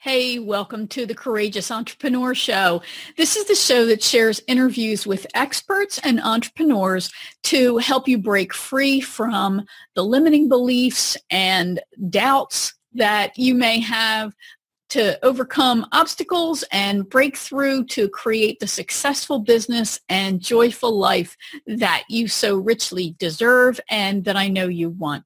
Hey, welcome to the Courageous Entrepreneur Show. This is the show that shares interviews with experts and entrepreneurs to help you break free from the limiting beliefs and doubts that you may have to overcome obstacles and break through to create the successful business and joyful life that you so richly deserve and that I know you want.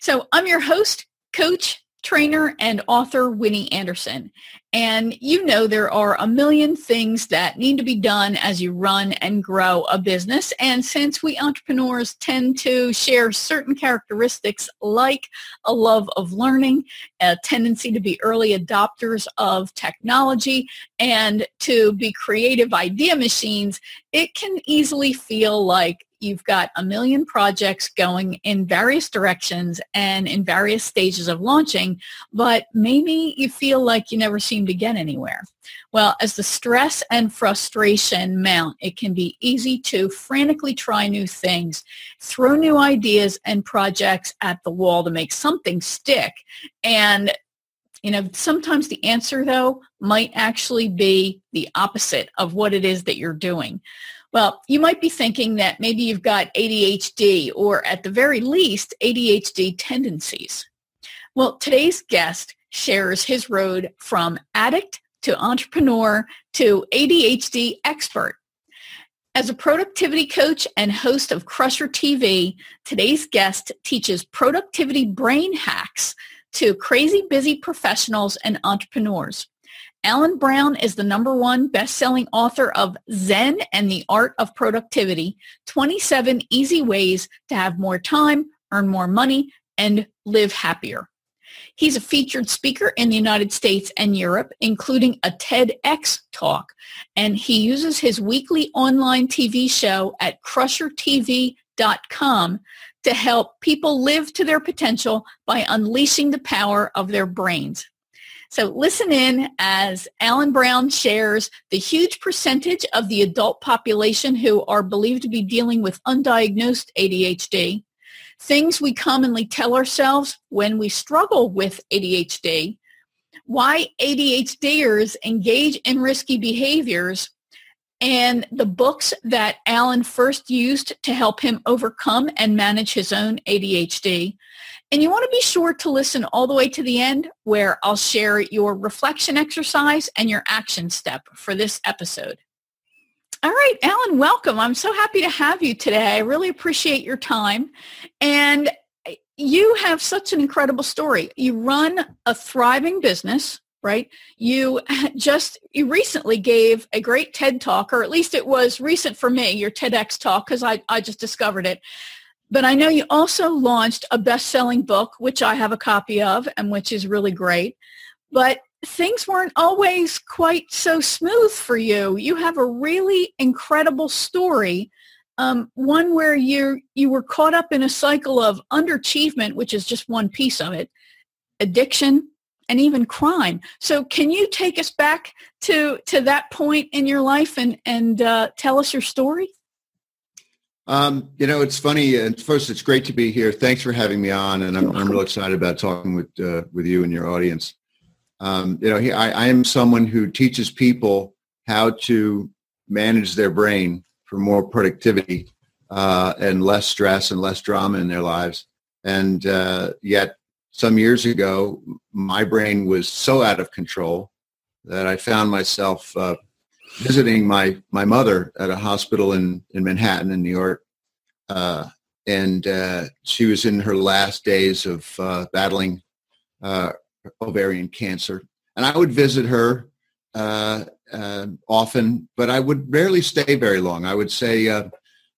So I'm your host, coach, trainer and author Winnie Anderson. And you know there are a million things that need to be done as you run and grow a business. And since we entrepreneurs tend to share certain characteristics like a love of learning, a tendency to be early adopters of technology, and to be creative idea machines, it can easily feel like you've got a million projects going in various directions and in various stages of launching, but maybe you feel like you never seem to get anywhere. Well, as the stress and frustration mount, it can be easy to frantically try new things, throw new ideas and projects at the wall to make something stick. And you know, sometimes the answer though might actually be the opposite of what it is that you're doing. Well, you might be thinking that maybe you've got ADHD or at the very least ADHD tendencies. Well, today's guest shares his road from addict to entrepreneur to ADHD expert. As a productivity coach and host of Crusher TV, today's guest teaches productivity brain hacks to crazy busy professionals and entrepreneurs. Alan Brown is the number one best-selling author of Zen and the Art of Productivity, 27 Easy Ways to Have More Time, Earn More Money, and Live Happier. He's a featured speaker in the United States and Europe, including a TEDx talk, and he uses his weekly online TV show at crushertv.com to help people live to their potential by unleashing the power of their brains. So listen in as Alan Brown shares the huge percentage of the adult population who are believed to be dealing with undiagnosed ADHD, things we commonly tell ourselves when we struggle with ADHD, why ADHDers engage in risky behaviors, and the books that Alan first used to help him overcome and manage his own ADHD, and you want to be sure to listen all the way to the end where I'll share your reflection exercise and your action step for this episode. All right, Alan, welcome. I'm so happy to have you today. I really appreciate your time. And eh, you have such an incredible story. You run a thriving business, right? You just you recently gave a great TED talk, or at least it was recent for me, your TEDx talk, because I, I just discovered it but I know you also launched a best-selling book, which I have a copy of and which is really great. But things weren't always quite so smooth for you. You have a really incredible story, um, one where you you were caught up in a cycle of underachievement, which is just one piece of it, addiction, and even crime. So, can you take us back to to that point in your life and and uh, tell us your story? Um, you know, it's funny. And first, it's great to be here. Thanks for having me on, and I'm, I'm real excited about talking with uh, with you and your audience. Um, you know, he, I, I am someone who teaches people how to manage their brain for more productivity uh, and less stress and less drama in their lives. And uh, yet, some years ago, my brain was so out of control that I found myself uh, visiting my my mother at a hospital in in Manhattan in New York, uh, and uh, she was in her last days of uh, battling ovarian cancer. And I would visit her uh, uh, often, but I would rarely stay very long. I would say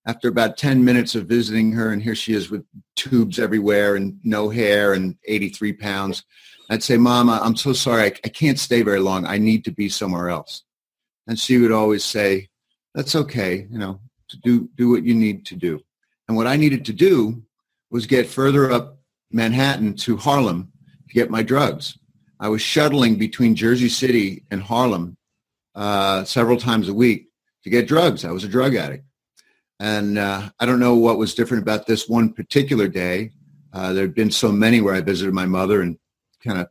after about 10 minutes of visiting her, and here she is with tubes everywhere and no hair and 83 pounds. I'd say, Mama, I'm so sorry. I, I can't stay very long. I need to be somewhere else. And she would always say, that's okay, you know, to do, do what you need to do. And what I needed to do was get further up Manhattan to Harlem to get my drugs. I was shuttling between Jersey City and Harlem uh, several times a week to get drugs. I was a drug addict. And uh, I don't know what was different about this one particular day. Uh, there had been so many where I visited my mother and kind of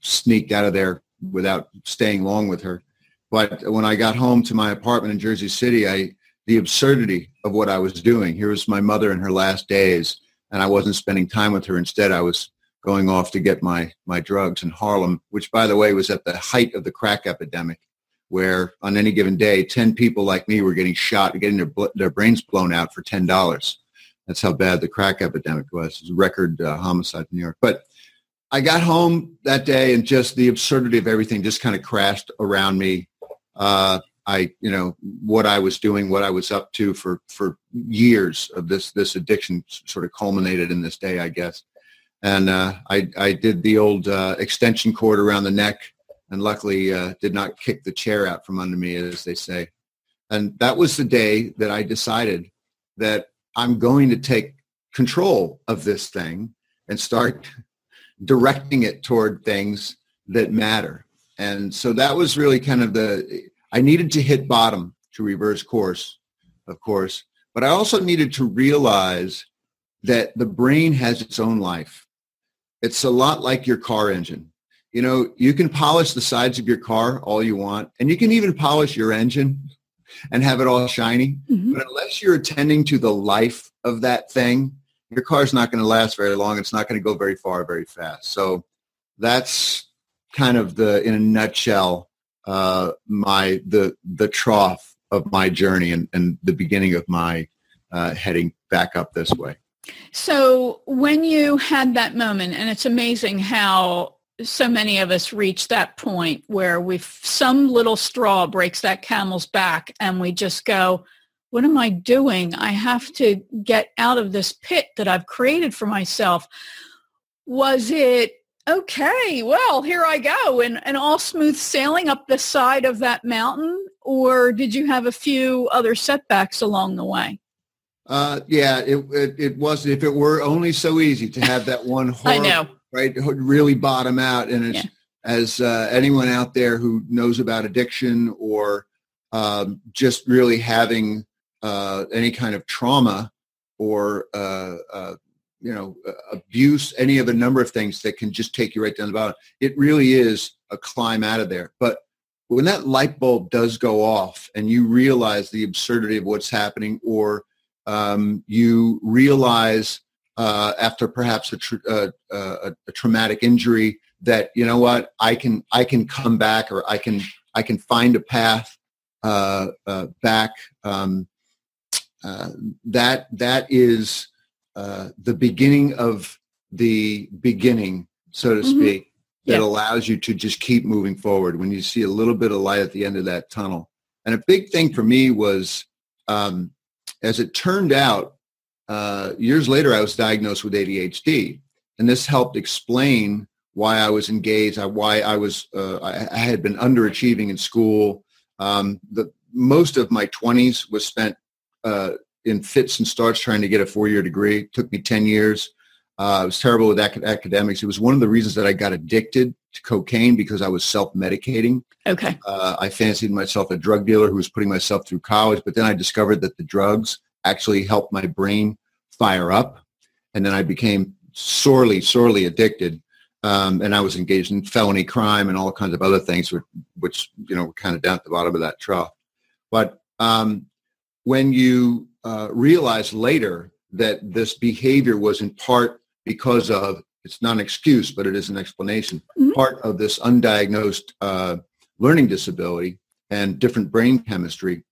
sneaked out of there without staying long with her. But when I got home to my apartment in Jersey City, I the absurdity of what I was doing. Here was my mother in her last days, and I wasn't spending time with her. Instead, I was going off to get my my drugs in Harlem, which, by the way, was at the height of the crack epidemic, where on any given day, ten people like me were getting shot, getting their their brains blown out for ten dollars. That's how bad the crack epidemic was. It was record uh, homicide in New York. But I got home that day, and just the absurdity of everything just kind of crashed around me. Uh, I, you know, what I was doing, what I was up to for for years of this this addiction sort of culminated in this day, I guess. And uh, I I did the old uh, extension cord around the neck, and luckily uh, did not kick the chair out from under me, as they say. And that was the day that I decided that I'm going to take control of this thing and start directing it toward things that matter. And so that was really kind of the I needed to hit bottom to reverse course, of course, but I also needed to realize that the brain has its own life. It's a lot like your car engine. You know, you can polish the sides of your car all you want, and you can even polish your engine and have it all shiny. Mm-hmm. But unless you're attending to the life of that thing, your car's not going to last very long. It's not going to go very far very fast. So that's kind of the, in a nutshell, uh, my the the trough of my journey and, and the beginning of my uh, heading back up this way. So when you had that moment, and it's amazing how so many of us reach that point where we some little straw breaks that camel's back, and we just go, "What am I doing? I have to get out of this pit that I've created for myself." Was it okay, well, here I go. And, and all smooth sailing up the side of that mountain? Or did you have a few other setbacks along the way? Uh, yeah, it, it, it was. If it were only so easy to have that one horror, I know. right, really bottom out. And yeah. as uh, anyone out there who knows about addiction or um, just really having uh, any kind of trauma or uh, uh, you know, abuse, any of a number of things that can just take you right down the bottom. It really is a climb out of there. But when that light bulb does go off and you realize the absurdity of what's happening or um, you realize uh, after perhaps a, tr- uh, uh, a, traumatic injury that you know what I can I can come back or I can I can find a path uh, uh, back. Um, uh, that that is uh, the beginning of the beginning, so to mm-hmm. speak, that allows you to just keep moving forward when you see a little bit of light at the end of that tunnel. And a big thing for me was, um, as it turned out, uh, years later, I was diagnosed with ADHD, and this helped explain why I was engaged, why I was, uh, I, I, had been underachieving in school. Um, the most of my 20s was spent uh, in fits and starts trying to get a four-year degree. It took me 10 years. Uh, I was terrible with ac- academics. It was one of the reasons that I got addicted to cocaine because I was self-medicating. Okay. Uh, I fancied myself a drug dealer who was putting myself through college, but then I discovered that the drugs actually helped my brain fire up. And then I became sorely, sorely addicted. Um, and I was engaged in felony crime and all kinds of other things, which, which you know, were kind of down at the bottom of that trough. But um, when you uh, realized later that this behavior was in part because of it's not an excuse, but it is an explanation. Mm-hmm. Part of this undiagnosed uh, learning disability and different brain chemistry.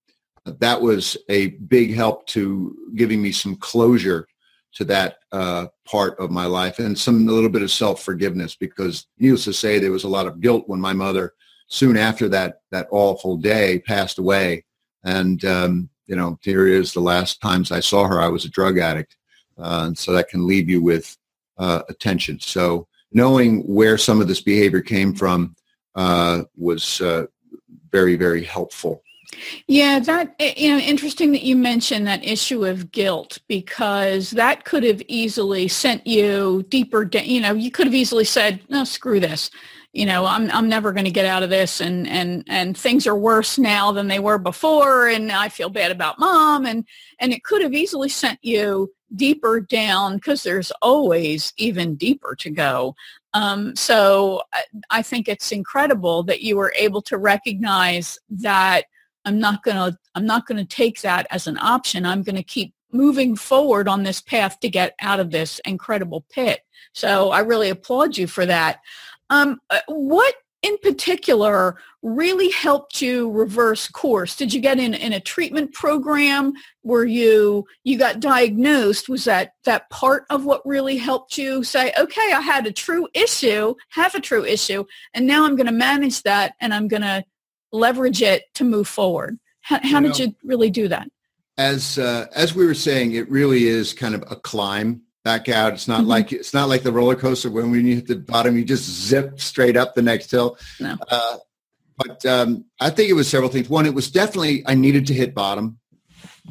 That was a big help to giving me some closure to that uh, part of my life and some a little bit of self-forgiveness because needless to say there was a lot of guilt when my mother soon after that that awful day passed away and um, you know, here is the last times I saw her, I was a drug addict. Uh, and so that can leave you with uh, attention. So knowing where some of this behavior came from uh, was uh, very, very helpful. Yeah, that eh, you know, interesting that you mentioned that issue of guilt because that could have easily sent you deeper. you know, you could have easily said, "No, screw this." you know, I'm I'm never going to get out of this, and and and things are worse now than they were before, and I feel bad about mom, and and it could have easily sent you deeper down because there's always even deeper to go. Um, so I, I think it's incredible that you were able to recognize that I'm not going to I'm not going to take that as an option. I'm going to keep moving forward on this path to get out of this incredible pit. So I really applaud you for that. Um, uh, what in particular really helped you reverse course? Did you get in, in a treatment program? Were you you got diagnosed? Was that that part of what really helped you say, okay, I had a true issue, have a true issue, and now I'm going to manage that and I'm going to leverage it to move forward? How, how you did know, you really do that? As uh, as we were saying, it really is kind of a climb back out. It's not mm-hmm. like it's not like the roller coaster when when you hit the bottom, you just zip straight up the next hill. No. Uh, but um, I think it was several things. One, it was definitely I needed to hit bottom,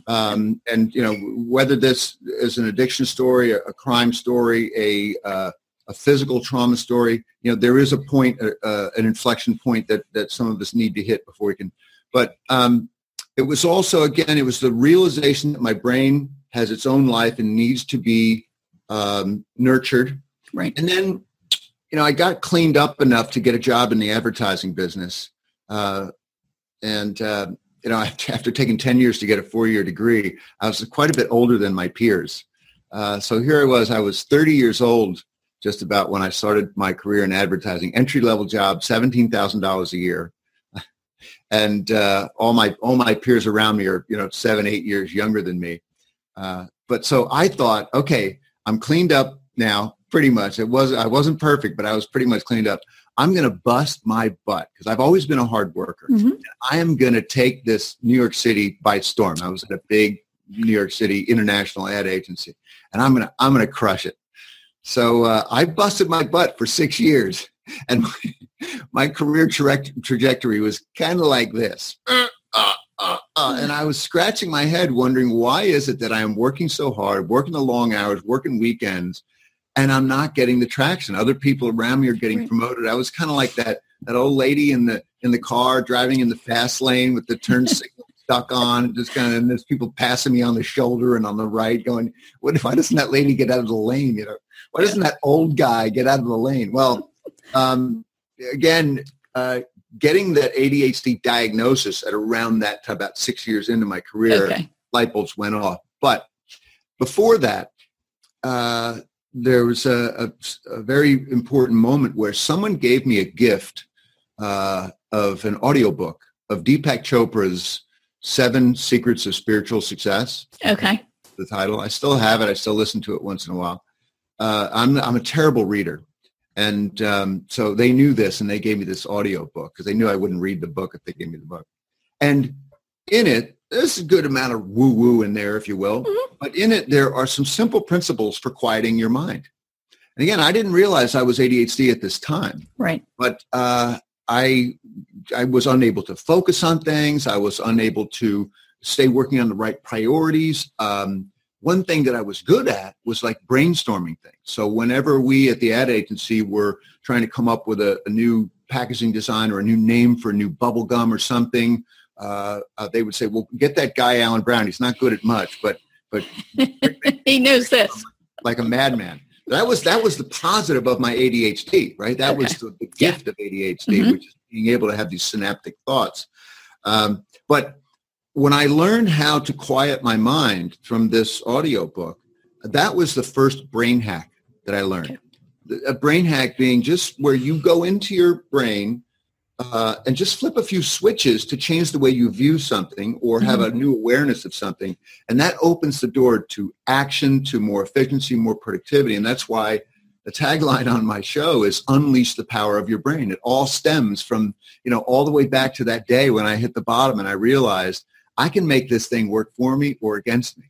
um, and you know whether this is an addiction story, a, a crime story, a uh, a physical trauma story. You know, there is a point, uh, uh, an inflection point that that some of us need to hit before we can. But um, it was also, again, it was the realization that my brain has its own life and needs to be um, nurtured. Right. And then, you know, I got cleaned up enough to get a job in the advertising business. Uh, and, uh, you know, after taking 10 years to get a four-year degree, I was quite a bit older than my peers. Uh, so here I was, I was 30 years old just about when I started my career in advertising, entry level job, $17,000 a year and uh, all my all my peers around me are you know seven eight years younger than me uh, but so i thought okay i'm cleaned up now pretty much. It was i wasn't perfect but i was pretty much cleaned up. I'm going to bust my butt because i've always been a hard worker. Mm-hmm. i am going to take this new york city by storm. I was at a big new york city international ad agency and i'm going to i'm going to crush it. So uh, i busted my butt for six years and my, my career tra- trajectory was kind of like this. Uh, and I was scratching my head wondering why is it that I am working so hard, working the long hours, working weekends, and I'm not getting the traction. Other people around me are getting promoted. I was kind of like that that old lady in the in the car driving in the fast lane with the turn signal stuck on, just kind of and there's people passing me on the shoulder and on the right, going, "What? If why doesn't that lady get out of the lane? You know, why doesn't that old guy get out of the lane?" Well, um, again, uh, getting that ADHD diagnosis at around that time, about six years into my career, okay. light bulbs went off. But before that, uh, there was a, a, a, very important moment where someone gave me a gift uh, of an audiobook of Deepak Chopra's Seven Secrets of Spiritual Success. Okay. The title. I still have it. I still listen to it once in a while. Uh, I'm, I'm a terrible reader. And um, so they knew this and they gave me this audio book because they knew I wouldn't read the book if they gave me the book. And in it, there's a good amount of woo-woo in there, if you will. Mm-hmm. But in it, there are some simple principles for quieting your mind. And again, I didn't realize I was ADHD at this time. Right. But uh, I, I was unable to focus on things. I was unable to stay working on the right priorities. Um, one thing that I was good at was like brainstorming things. So whenever we at the ad agency were trying to come up with a, a new packaging design or a new name for a new bubble gum or something, uh, uh, they would say, "Well, get that guy Alan Brown. He's not good at much, but but he knows this like a madman." That was that was the positive of my ADHD, right? That okay. was the, the gift yeah. of ADHD, mm-hmm. which is being able to have these synaptic thoughts. Um, but when I learned how to quiet my mind from this audio book, that was the first brain hack that I learned. Okay. A brain hack being just where you go into your brain uh, and just flip a few switches to change the way you view something or have mm-hmm. a new awareness of something. And that opens the door to action, to more efficiency, more productivity. And that's why the tagline on my show is unleash the power of your brain. It all stems from, you know, all the way back to that day when I hit the bottom and I realized I can make this thing work for me or against me.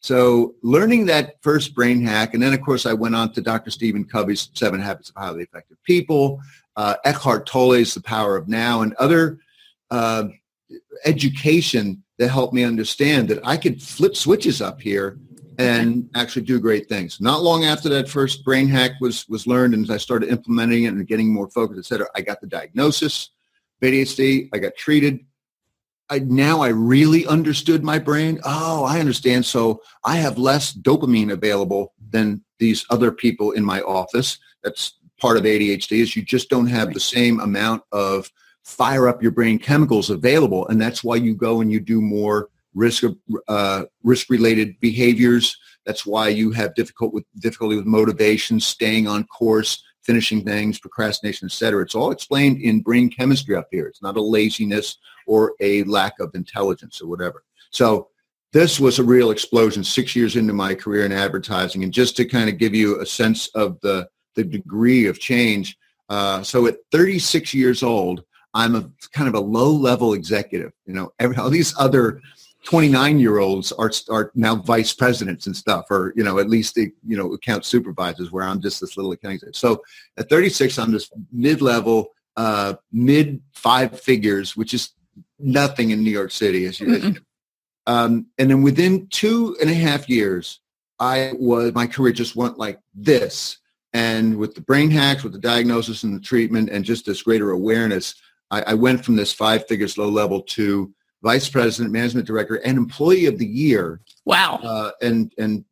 So learning that first brain hack, and then of course I went on to Dr. Stephen Covey's Seven Habits of Highly Effective People, uh, Eckhart Tolle's The Power of Now, and other uh, education that helped me understand that I could flip switches up here and actually do great things. Not long after that first brain hack was was learned, and as I started implementing it and getting more focused, et cetera, I got the diagnosis ADHD. I got treated. I, now I really understood my brain. Oh, I understand. So I have less dopamine available than these other people in my office. That's part of ADHD is you just don't have the same amount of fire up your brain chemicals available. And that's why you go and you do more risk uh, risk related behaviors. That's why you have difficult with difficulty with motivation, staying on course, finishing things, procrastination, etc. It's all explained in brain chemistry up here. It's not a laziness or a lack of intelligence or whatever. So this was a real explosion six years into my career in advertising. And just to kind of give you a sense of the, the degree of change. Uh, so at 36 years old, I'm a kind of a low level executive. You know, every, all these other 29 year olds are, are now vice presidents and stuff, or, you know, at least, the, you know, account supervisors where I'm just this little accounting. So at 36, I'm this mid-level, uh, mid five figures, which is nothing in New York City, as you, you um, and then within two and a half years, I was, my career just went like this. And with the brain hacks, with the diagnosis and the treatment and just this greater awareness, I, I went from this five figures low level to vice president, management director, and employee of the year. Wow. Uh, and, and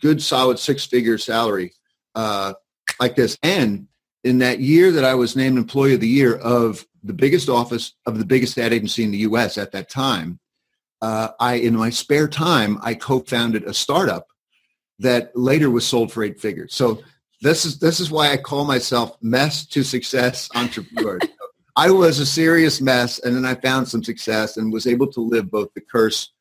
good solid six figure salary uh, like this. And in that year that I was named employee of the year of the biggest office of the biggest ad agency in the U.S. at that time, uh, I, in my spare time, I co-founded a startup that later was sold for eight figures. So this is this is why I call myself mess to success entrepreneur. I was a serious mess, and then I found some success and was able to live both the curse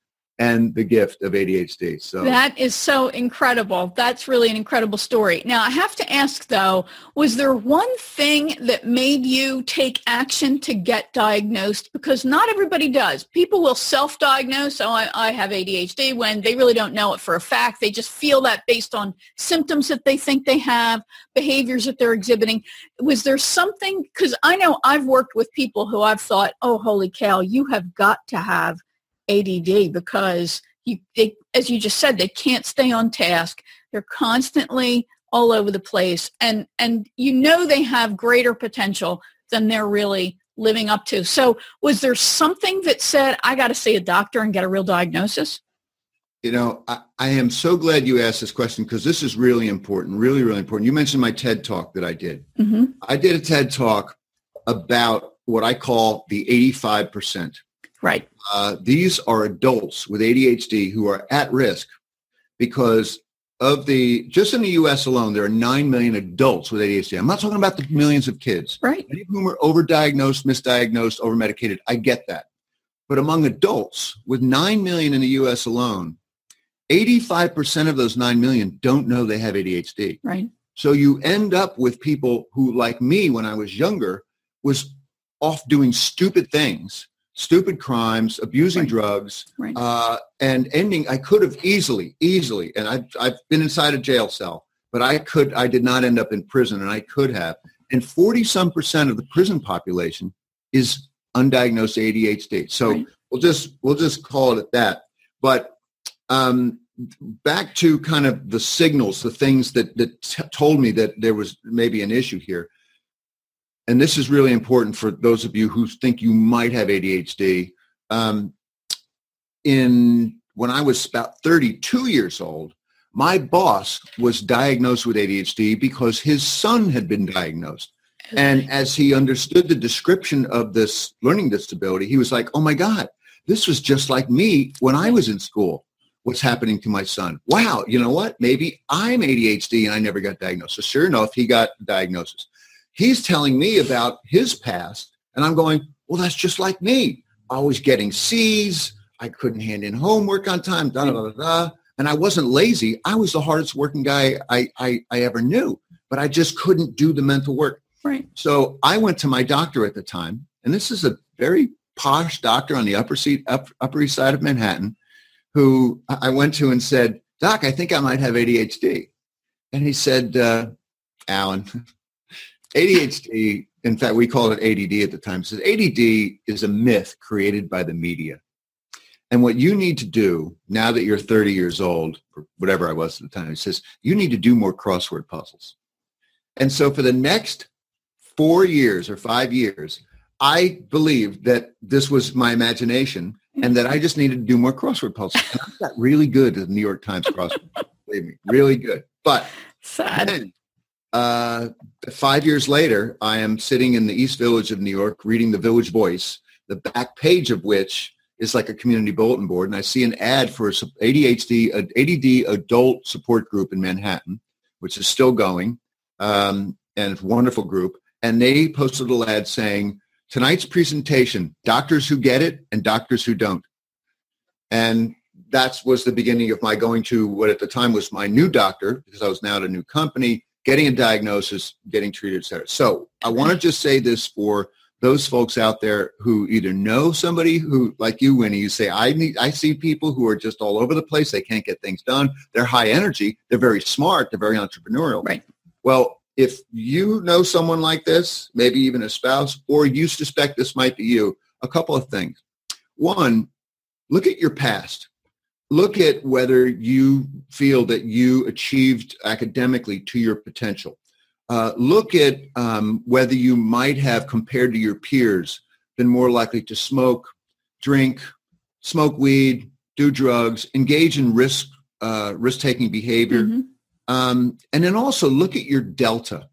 and the gift of ADHD. So that is so incredible. That's really an incredible story. Now I have to ask though, was there one thing that made you take action to get diagnosed? Because not everybody does. People will self-diagnose, oh, I, I have ADHD when they really don't know it for a fact. They just feel that based on symptoms that they think they have, behaviors that they're exhibiting. Was there something, because I know I've worked with people who I've thought, oh, holy cow, you have got to have ADD because you, they, as you just said, they can't stay on task. They're constantly all over the place and, and you know they have greater potential than they're really living up to. So was there something that said, I got to see a doctor and get a real diagnosis? You know, I, I am so glad you asked this question because this is really important, really, really important. You mentioned my TED talk that I did. Mm-hmm. I did a TED talk about what I call the 85%. Right. Uh, these are adults with ADHD who are at risk because of the just in the U.S. alone, there are nine million adults with ADHD. I'm not talking about the millions of kids, right? Many of whom are overdiagnosed, misdiagnosed, overmedicated. I get that, but among adults, with nine million in the U.S. alone, 85% of those nine million don't know they have ADHD. Right. So you end up with people who, like me, when I was younger, was off doing stupid things stupid crimes, abusing right. drugs, right. Uh, and ending. I could have easily, easily, and I've, I've been inside a jail cell, but I could, I did not end up in prison, and I could have. And 40 some percent of the prison population is undiagnosed ADHD. So right. we'll just, we'll just call it at that. But um, back to kind of the signals, the things that, that t- told me that there was maybe an issue here and this is really important for those of you who think you might have ADHD. Um, in when I was about 32 years old, my boss was diagnosed with ADHD because his son had been diagnosed. And as he understood the description of this learning disability, he was like, oh my God, this was just like me when I was in school. What's happening to my son? Wow, you know what? Maybe I'm ADHD and I never got diagnosed. So sure enough, he got diagnosis. He's telling me about his past, and I'm going, well, that's just like me. Always getting C's. I couldn't hand in homework on time, da, da, da, da. And I wasn't lazy. I was the hardest working guy I, I, I ever knew, but I just couldn't do the mental work. Right. So I went to my doctor at the time, and this is a very posh doctor on the upper, seat, up, upper east side of Manhattan, who I went to and said, Doc, I think I might have ADHD. And he said, uh, Alan, ADHD, in fact, we called it ADD at the time, says ADD is a myth created by the media. And what you need to do now that you're 30 years old, or whatever I was at the time, it says you need to do more crossword puzzles. And so for the next four years or five years, I believed that this was my imagination and that I just needed to do more crossword puzzles. And I got really good at the New York Times crossword. Believe me, really good. But Sad. Then, uh, five years later, I am sitting in the East Village of New York reading the Village Voice, the back page of which is like a community bulletin board. And I see an ad for a ADHD, an ADD adult support group in Manhattan, which is still going, um, and it's a wonderful group. And they posted a ad saying, tonight's presentation, doctors who get it and doctors who don't. And that was the beginning of my going to what at the time was my new doctor, because I was now at a new company, getting a diagnosis, getting treated, et cetera. So I want to just say this for those folks out there who either know somebody who, like you, Winnie, you say, I need, I see people who are just all over the place. They can't get things done. They're high energy. They're very smart. They're very entrepreneurial. Right. Well, if you know someone like this, maybe even a spouse, or you suspect this might be you, a couple of things. One, look at your past look at whether you feel that you achieved academically to your potential. Uh, look at um, whether you might have, compared to your peers, been more likely to smoke, drink, smoke weed, do drugs, engage in risk uh, risk-taking behavior, mm-hmm. um, and then also look at your delta.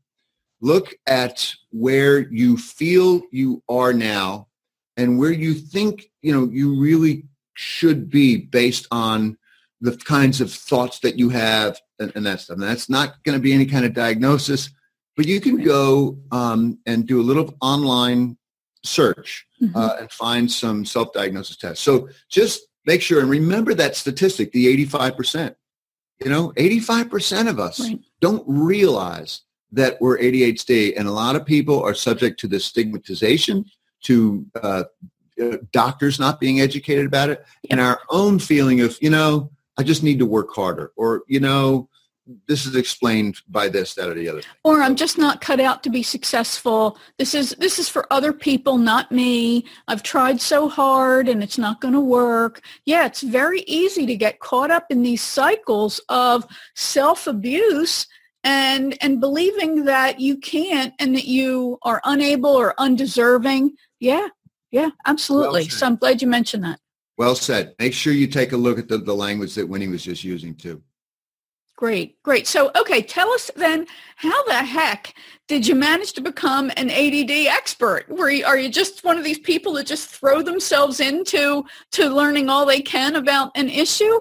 Look at where you feel you are now, and where you think you know you really should be based on the kinds of thoughts that you have and, and that stuff. And that's not going to be any kind of diagnosis, but you can go um, and do a little online search mm-hmm. uh, and find some self-diagnosis tests. So just make sure and remember that statistic, the 85%. You know, 85% of us right. don't realize that we're ADHD. And a lot of people are subject to this stigmatization, to uh, uh, Uh, doctors not being educated about it and our own feeling of, you know, I just need to work harder or, you know, this is explained by this, that, or the other. Or I'm just not cut out to be successful. This is this is for other people, not me. I've tried so hard and it's not going to work. Yeah, it's very easy to get caught up in these cycles of self-abuse and and believing that you can't and that you are unable or undeserving. Yeah, yeah, absolutely. Well so I'm glad you mentioned that. Well said. Make sure you take a look at the, the language that Winnie was just using too. Great, great. So, okay, tell us then, how the heck did you manage to become an ADD expert? Were you, are you just one of these people that just throw themselves into to learning all they can about an issue?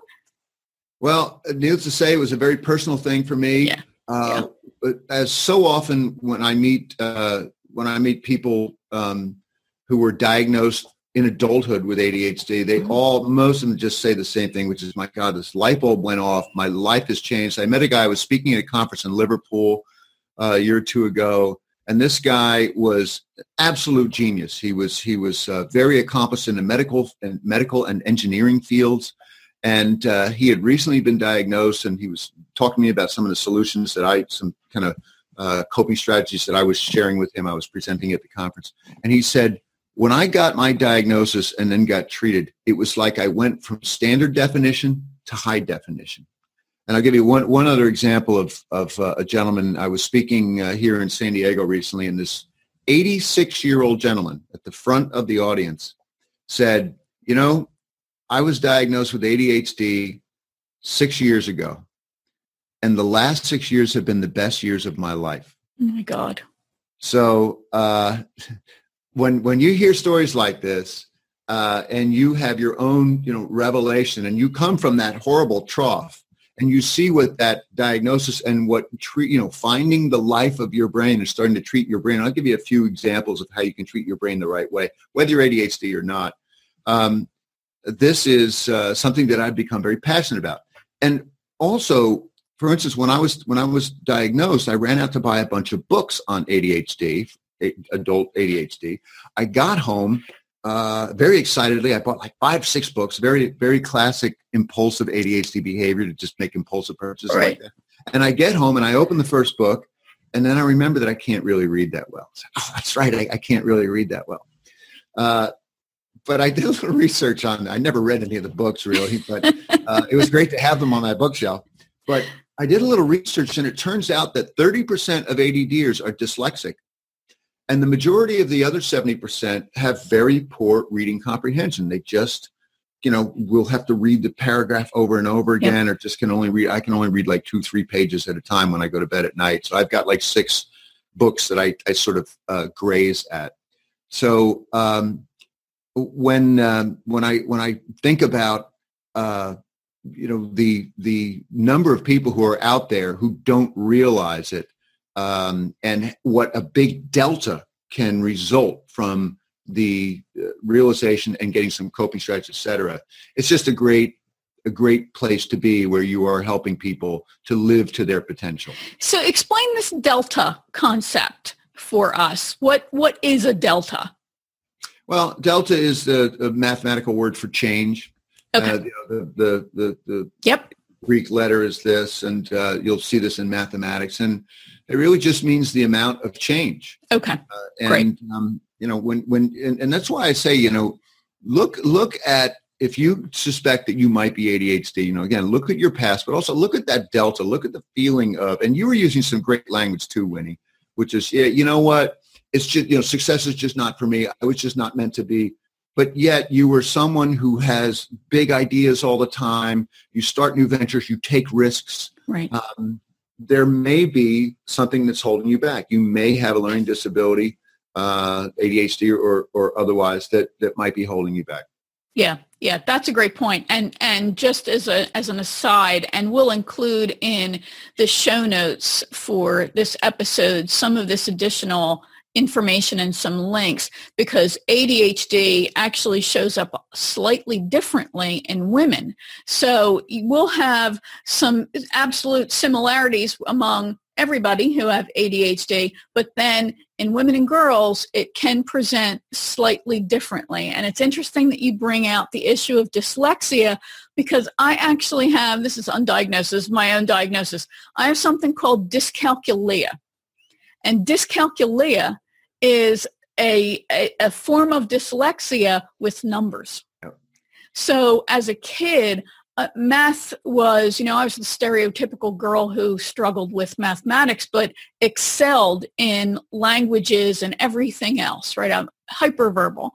Well, needless to say, it was a very personal thing for me. Yeah. Uh, yeah. But as so often when I meet uh, when I meet people um, who were diagnosed in adulthood with ADHD, they mm-hmm. all, most of them just say the same thing, which is, my God, this light bulb went off. My life has changed. I met a guy, I was speaking at a conference in Liverpool uh, a year or two ago, and this guy was absolute genius. He was, he was uh, very accomplished in the medical and medical and engineering fields. And uh, he had recently been diagnosed and he was talking to me about some of the solutions that I, some kind of uh, coping strategies that I was sharing with him. I was presenting at the conference. And he said, when I got my diagnosis and then got treated, it was like I went from standard definition to high definition. And I'll give you one, one other example of, of uh, a gentleman. I was speaking uh, here in San Diego recently, and this 86-year-old gentleman at the front of the audience said, you know, I was diagnosed with ADHD six years ago, and the last six years have been the best years of my life. Oh my God. So uh, when when you hear stories like this uh, and you have your own you know revelation and you come from that horrible trough and you see what that diagnosis and what treat you know finding the life of your brain and starting to treat your brain i'll give you a few examples of how you can treat your brain the right way whether you're adhd or not. Um, this is uh, something that i've become very passionate about. And also for instance when i was when i was diagnosed i ran out to buy a bunch of books on adhd adult ADHD. I got home uh, very excitedly. I bought like five, six books, very, very classic impulsive ADHD behavior to just make impulsive purchases right. like that. And I get home and I open the first book and then I remember that I can't really read that well. oh, that's right. I, I, can't really read that well. Uh, but I did a little research on, I never read any of the books really, but uh, it was great to have them on my bookshelf. But I did a little research and it turns out that 30% of ADDers are dyslexic. And the majority of the other 70% have very poor reading comprehension. They just you know, will have to read the paragraph over and over again, or just can only read. I can only read like two, three pages at a time when I go to bed at night. So I've got like six books that I, I sort of uh, graze at. So um, when um, when I when I think about uh, you know the the number of people who are out there who don't realize it um, and what a big delta can result from the uh, realization and getting some coping strategies, et cetera. It's just a great a great place to be where you are helping people to live to their potential. So explain this delta concept for us. What what is a delta? Well, delta is the, the mathematical word for change. Okay. Uh, the, the, the, the, yep. Greek letter is this, and uh, you'll see this in mathematics. And it really just means the amount of change. Okay. Uh, and, Great. Um, you know, when, when, and, and that's why I say, you know, look, look at, if you suspect that you might be ADHD, you know, again, look at your past, but also look at that delta, look at the feeling of, and you were using some great language too, Winnie, which is, yeah, you know what? It's just, you know, success is just not for me. I was just not meant to be but yet you were someone who has big ideas all the time. You start new ventures, you take risks. Right. Um, there may be something that's holding you back. You may have a learning disability, uh, ADHD or, or otherwise that, that might be holding you back. Yeah, yeah, that's a great point. And and just as a as an aside, and we'll include in the show notes for this episode some of this additional information and some links because ADHD actually shows up slightly differently in women. So we'll have some absolute similarities among everybody who have ADHD, but then in women and girls, it can present slightly differently. And it's interesting that you bring out the issue of dyslexia because I actually have, this is undiagnosed, this is my own diagnosis. I have something called dyscalculia. And dyscalculia is a, a, a form of dyslexia with numbers. So as a kid, uh, math was, you know, I was the stereotypical girl who struggled with mathematics, but excelled in languages and everything else, right? I'm hyperverbal.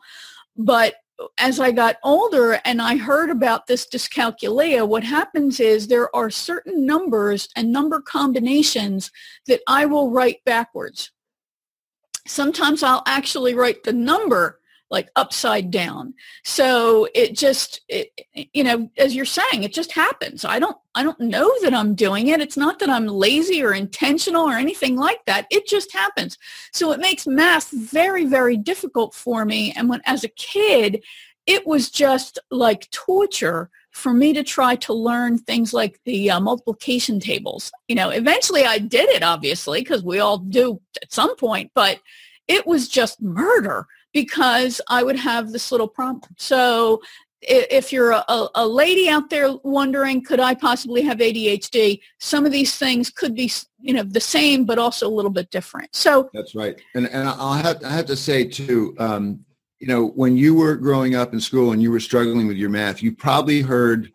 But as I got older and I heard about this dyscalculia, what happens is there are certain numbers and number combinations that I will write backwards. Sometimes I'll actually write the number like upside down. So it just, it, you know, as you're saying, it just happens. I don't, I don't know that I'm doing it. It's not that I'm lazy or intentional or anything like that. It just happens. So it makes math very, very difficult for me. And when, as a kid, it was just like torture for me to try to learn things like the uh, multiplication tables. You know, eventually I did it, obviously, because we all do at some point, but it was just murder because I would have this little problem. So if you're a, a, lady out there wondering, could I possibly have ADHD? Some of these things could be, you know, the same, but also a little bit different. So that's right. And, and I'll have, I have to say too, um, you know, when you were growing up in school and you were struggling with your math, you probably heard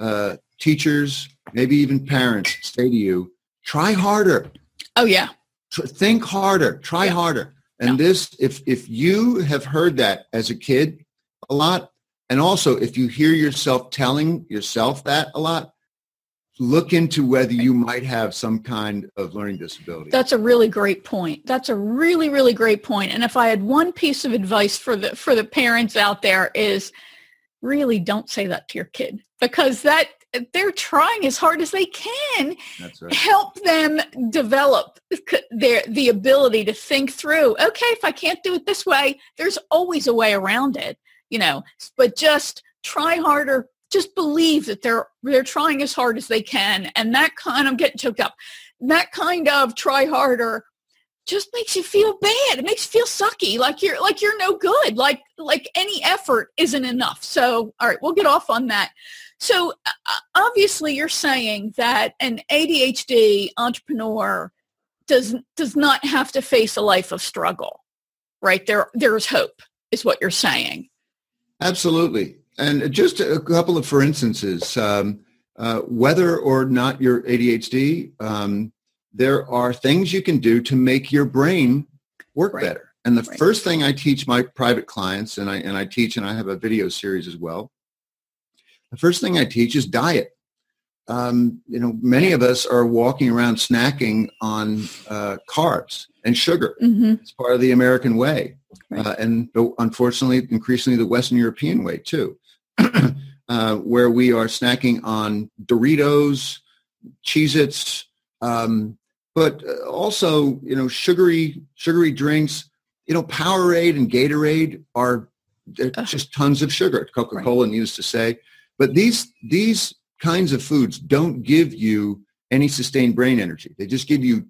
uh, teachers, maybe even parents say to you, try harder. Oh, yeah. Think harder. Try yeah. harder. And yeah. this, if, if you have heard that as a kid a lot, and also if you hear yourself telling yourself that a lot, look into whether you might have some kind of learning disability. That's a really great point. That's a really, really great point. And if I had one piece of advice for the for the parents out there is really don't say that to your kid because that they're trying as hard as they can right. help them develop their the ability to think through okay if i can't do it this way there's always a way around it you know but just try harder just believe that they're they're trying as hard as they can and that kind of getting choked up that kind of try harder just makes you feel bad. It makes you feel sucky like you're like you're no good like like any effort isn't enough. So all right we'll get off on that. So uh, obviously you're saying that an adhd entrepreneur does does not have to face a life of struggle right? There there's hope is what you're saying. Absolutely and just a couple of for instances, um, uh, whether or not you're ADHD, um, there are things you can do to make your brain work right. better. And the right. first thing I teach my private clients, and I and I teach, and I have a video series as well, the first thing I teach is diet. Um, you know, many of us are walking around snacking on uh, carbs and sugar. Mm-hmm. It's part of the American way. Right. Uh, and unfortunately, increasingly the Western European way too, uh, where we are snacking on Doritos, Cheez-Its, um, but uh, also, you know, sugary, sugary drinks, you know, Powerade and Gatorade are just tons of sugar. Coca-Cola right. used to say, but these, these kinds of foods don't give you any sustained brain energy. They just give you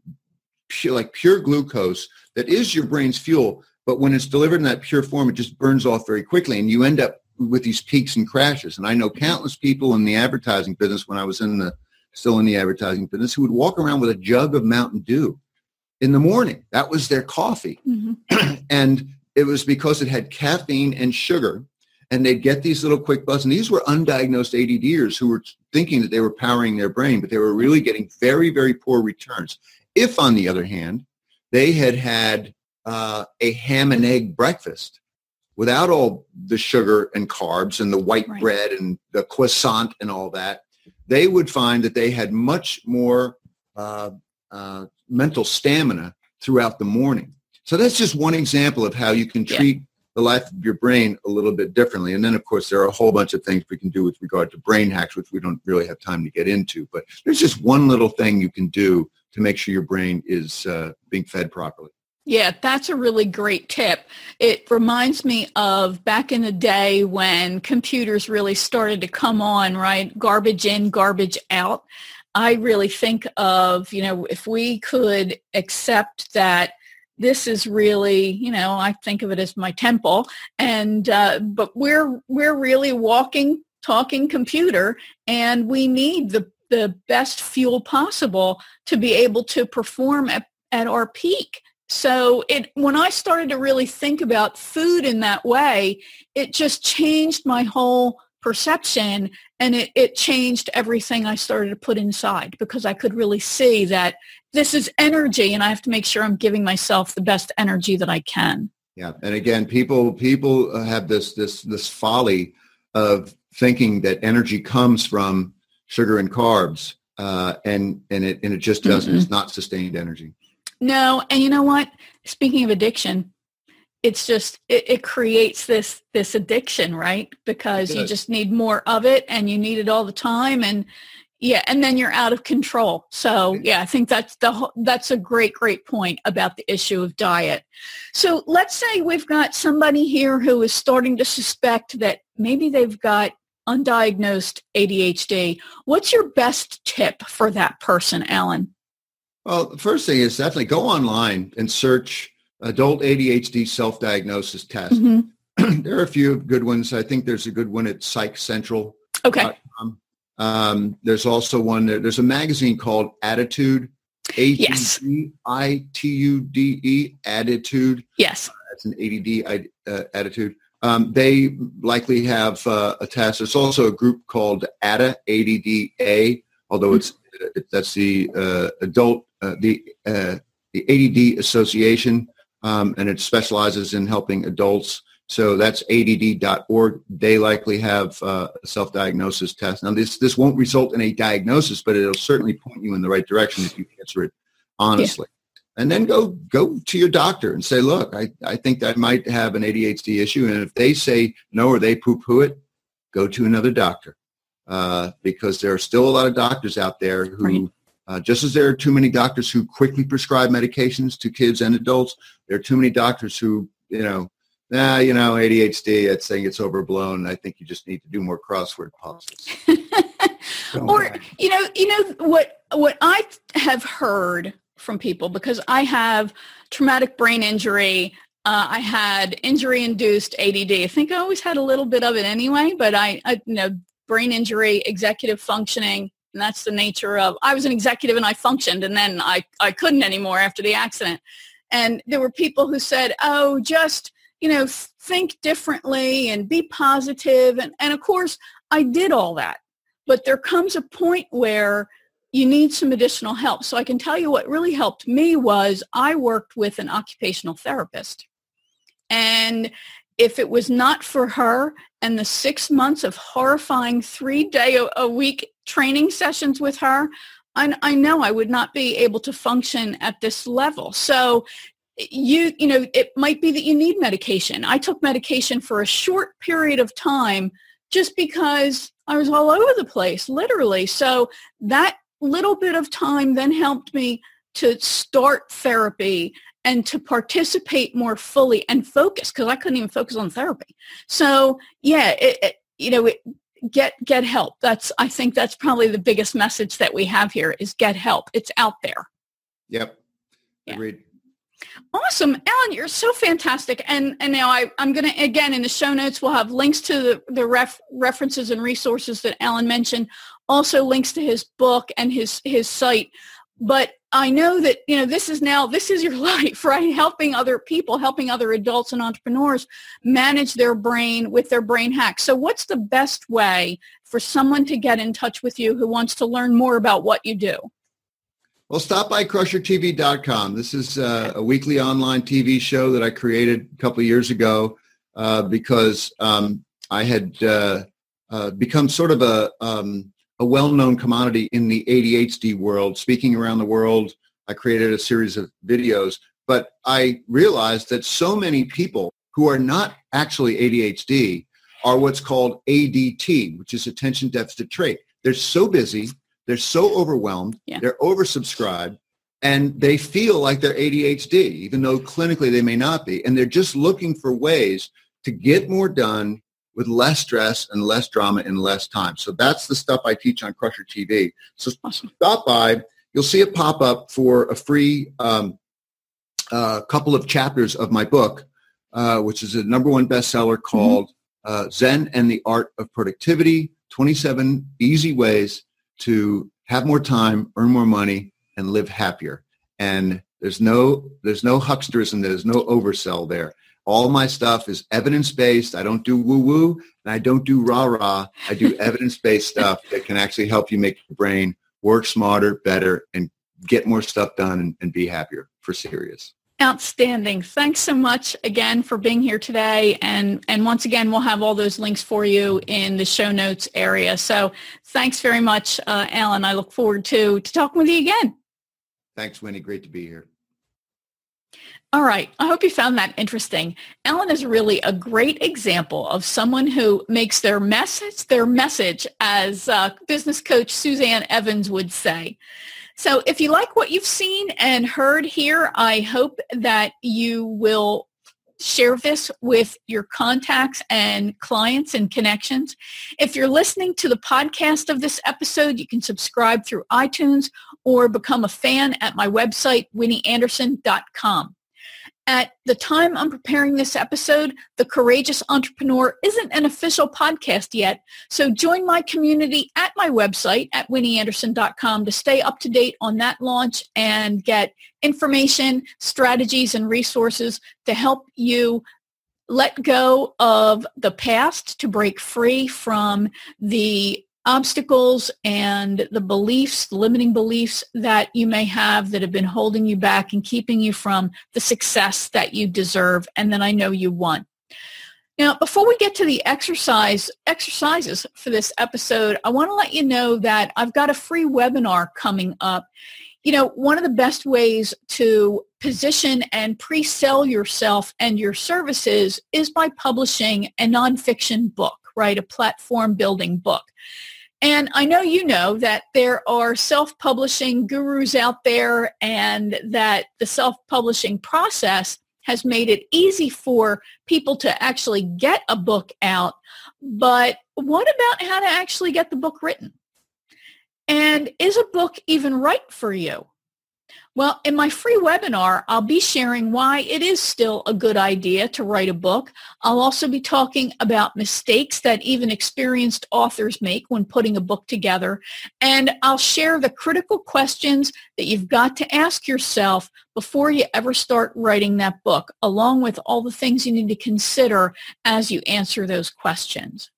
pure, like pure glucose that is your brain's fuel. But when it's delivered in that pure form, it just burns off very quickly and you end up with these peaks and crashes. And I know countless people in the advertising business when I was in the, still in the advertising business who would walk around with a jug of Mountain Dew in the morning. That was their coffee. Mm-hmm. and it was because it had caffeine and sugar and they'd get these little quick buzz. And these were undiagnosed ADDers who were thinking that they were powering their brain, but they were really getting very, very poor returns. If, on the other hand, they had had uh, a ham and egg breakfast without all the sugar and carbs and the white right. bread and the croissant and all that, they would find that they had much more uh, uh, mental stamina throughout the morning. So that's just one example of how you can treat yeah. the life of your brain a little bit differently. And then, of course, there are a whole bunch of things we can do with regard to brain hacks, which we don't really have time to get into. But there's just one little thing you can do to make sure your brain is uh, being fed properly. Yeah, that's a really great tip. It reminds me of back in the day when computers really started to come on, right? Garbage in, garbage out. I really think of, you know, if we could accept that this is really, you know, I think of it as my temple and uh, but we're we're really walking talking computer and we need the the best fuel possible to be able to perform at, at our peak. So it when I started to really think about food in that way, it just changed my whole perception and it, it changed everything I started to put inside because I could really see that this is energy and I have to make sure I'm giving myself the best energy that I can. Yeah. And again, people people have this this this folly of thinking that energy comes from sugar and carbs, uh, and and it and it just doesn't. Mm-hmm. It's not sustained energy. No, and you know what? Speaking of addiction, it's just it, it creates this this addiction, right? Because you just need more of it, and you need it all the time, and yeah, and then you're out of control. So yeah, I think that's the that's a great great point about the issue of diet. So let's say we've got somebody here who is starting to suspect that maybe they've got undiagnosed ADHD, what's your best tip for that person, Alan? Well, the first thing is definitely go online and search adult ADHD self-diagnosis test. Mm-hmm. there are a few good ones. I think there's a good one at Psych Central. Okay. Um, there's also one, there's a magazine called ADDitude, A-T-T-I-T-U-D-E, ADDitude. Yes. Uh, that's an ADD uh, attitude. Um, they likely have uh, a test. There's also a group called ADDA, ADDA, although it's uh, that's the uh, adult uh, the uh, the ADD Association, um, and it specializes in helping adults. So that's ADD.org. They likely have uh, a self-diagnosis test. Now, this this won't result in a diagnosis, but it'll certainly point you in the right direction if you answer it honestly and then go go to your doctor and say, look, I, I think I might have an ADHD issue. And if they say no or they poo-poo it, go to another doctor. Uh, because there are still a lot of doctors out there who, right. uh, just as there are too many doctors who quickly prescribe medications to kids and adults, there are too many doctors who, you know, nah, you know, ADHD, it's saying it's overblown. I think you just need to do more crossword puzzles. or, you know, you know what, what I have heard from people because I have traumatic brain injury. Uh, I had injury-induced ADD. I think I always had a little bit of it anyway, but I, I, you know, brain injury, executive functioning, and that's the nature of. I was an executive and I functioned, and then I I couldn't anymore after the accident. And there were people who said, "Oh, just you know, think differently and be positive." And and of course, I did all that, but there comes a point where you need some additional help. So I can tell you what really helped me was I worked with an occupational therapist. And if it was not for her and the six months of horrifying three day a week training sessions with her, I, I know I would not be able to function at this level. So you you know it might be that you need medication i took medication for a short period of time just because i was all over the place literally so that little bit of time then helped me to start therapy and to participate more fully and focus because I couldn't even focus on therapy. So yeah, it, it, you know, it, get get help. That's I think that's probably the biggest message that we have here is get help. It's out there. Yep. Yeah. Agreed. Awesome. Alan, you're so fantastic. And and now I, I'm going to, again, in the show notes, we'll have links to the, the ref, references and resources that Alan mentioned, also links to his book and his, his site. But I know that, you know, this is now, this is your life, right? Helping other people, helping other adults and entrepreneurs manage their brain with their brain hacks. So what's the best way for someone to get in touch with you who wants to learn more about what you do? Well, stop by crushertv.com. This is uh, a weekly online TV show that I created a couple years ago uh, because um, I had uh, uh become sort of a, um, a well-known commodity in the ADHD world, speaking around the world. I created a series of videos, but I realized that so many people who are not actually ADHD are what's called ADT, which is attention deficit trait. They're so busy, they're so overwhelmed, yeah. they're oversubscribed, and they feel like they're ADHD, even though clinically they may not be. And they're just looking for ways to get more done with less stress and less drama in less time. So that's the stuff I teach on Crusher TV. So stop by. You'll see it pop up for a free um, uh, couple of chapters of my book, uh, which is a number one bestseller mm-hmm. called mm-hmm. uh, Zen and the Art of Productivity, 27 Easy Ways to Have More Time, Earn More Money, and Live Happier. And there's no, there's no hucksters and there's no oversell there. All my stuff is evidence-based. I don't do woo-woo and I don't do rah-rah. I do evidence-based stuff that can actually help you make your brain work smarter, better, and get more stuff done and, and be happier for serious. Outstanding. Thanks so much again for being here today. And, and once again, we'll have all those links for you in the show notes area. So thanks very much, uh, Alan. I look forward to, to talking with you again. Thanks, Winnie. Great to be here. All right. I hope you found that interesting. Alan is really a great example of someone who makes their message their message, as uh, business coach Suzanne Evans would say. So if you like what you've seen and heard here, I hope that you will share this with your contacts and clients and connections. If you're listening to the podcast of this episode, you can subscribe through iTunes or become a fan at my website, winnieanderson.com. At the time I'm preparing this episode, The Courageous Entrepreneur isn't an official podcast yet, so join my community at my website at winnieanderson.com to stay up to date on that launch and get information, strategies, and resources to help you let go of the past to break free from the obstacles and the beliefs, the limiting beliefs that you may have that have been holding you back and keeping you from the success that you deserve and that I know you want. Now, before we get to the exercise exercises for this episode, I want to let you know that I've got a free webinar coming up. You know, one of the best ways to position and pre-sell yourself and your services is by publishing a nonfiction book, right? A platform building book. And I know you know that there are self-publishing gurus out there and that the self-publishing process has made it easy for people to actually get a book out. But what about how to actually get the book written? And is a book even right for you? Well, in my free webinar, I'll be sharing why it is still a good idea to write a book. I'll also be talking about mistakes that even experienced authors make when putting a book together. And I'll share the critical questions that you've got to ask yourself before you ever start writing that book, along with all the things you need to consider as you answer those questions.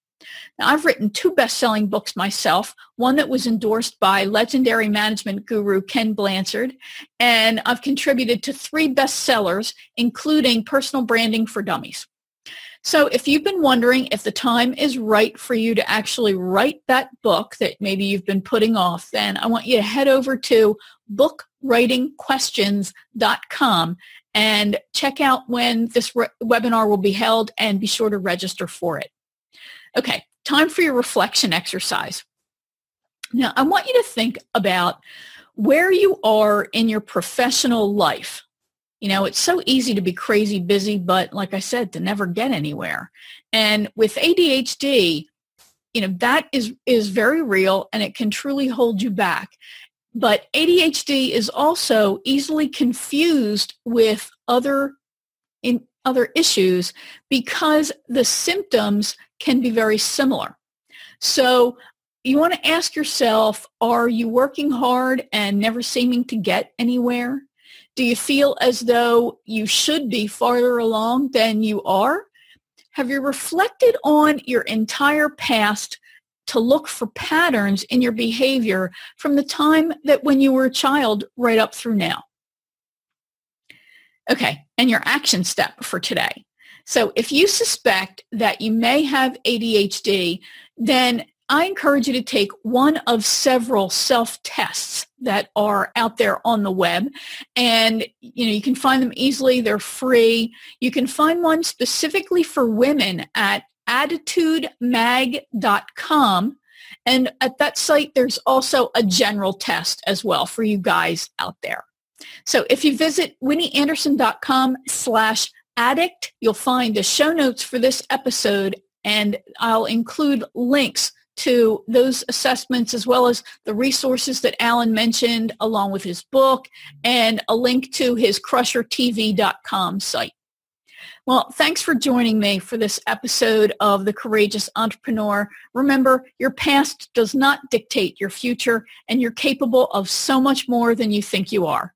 Now, I've written two best-selling books myself, one that was endorsed by legendary management guru Ken Blanchard, and I've contributed to three bestsellers, including Personal Branding for Dummies. So if you've been wondering if the time is right for you to actually write that book that maybe you've been putting off, then I want you to head over to bookwritingquestions.com and check out when this re- webinar will be held and be sure to register for it. Okay, time for your reflection exercise. Now, I want you to think about where you are in your professional life. You know, it's so easy to be crazy busy, but like I said, to never get anywhere. And with ADHD, you know, that is, is very real and it can truly hold you back. But ADHD is also easily confused with other in other issues because the symptoms can be very similar. So you want to ask yourself, are you working hard and never seeming to get anywhere? Do you feel as though you should be farther along than you are? Have you reflected on your entire past to look for patterns in your behavior from the time that when you were a child right up through now? Okay, and your action step for today. So if you suspect that you may have ADHD, then I encourage you to take one of several self-tests that are out there on the web. And, you know, you can find them easily. They're free. You can find one specifically for women at additudemag.com. And at that site, there's also a general test as well for you guys out there. So if you visit winnieanderson.com slash addict, you'll find the show notes for this episode and I'll include links to those assessments as well as the resources that Alan mentioned along with his book and a link to his crushertv.com site. Well, thanks for joining me for this episode of The Courageous Entrepreneur. Remember, your past does not dictate your future and you're capable of so much more than you think you are.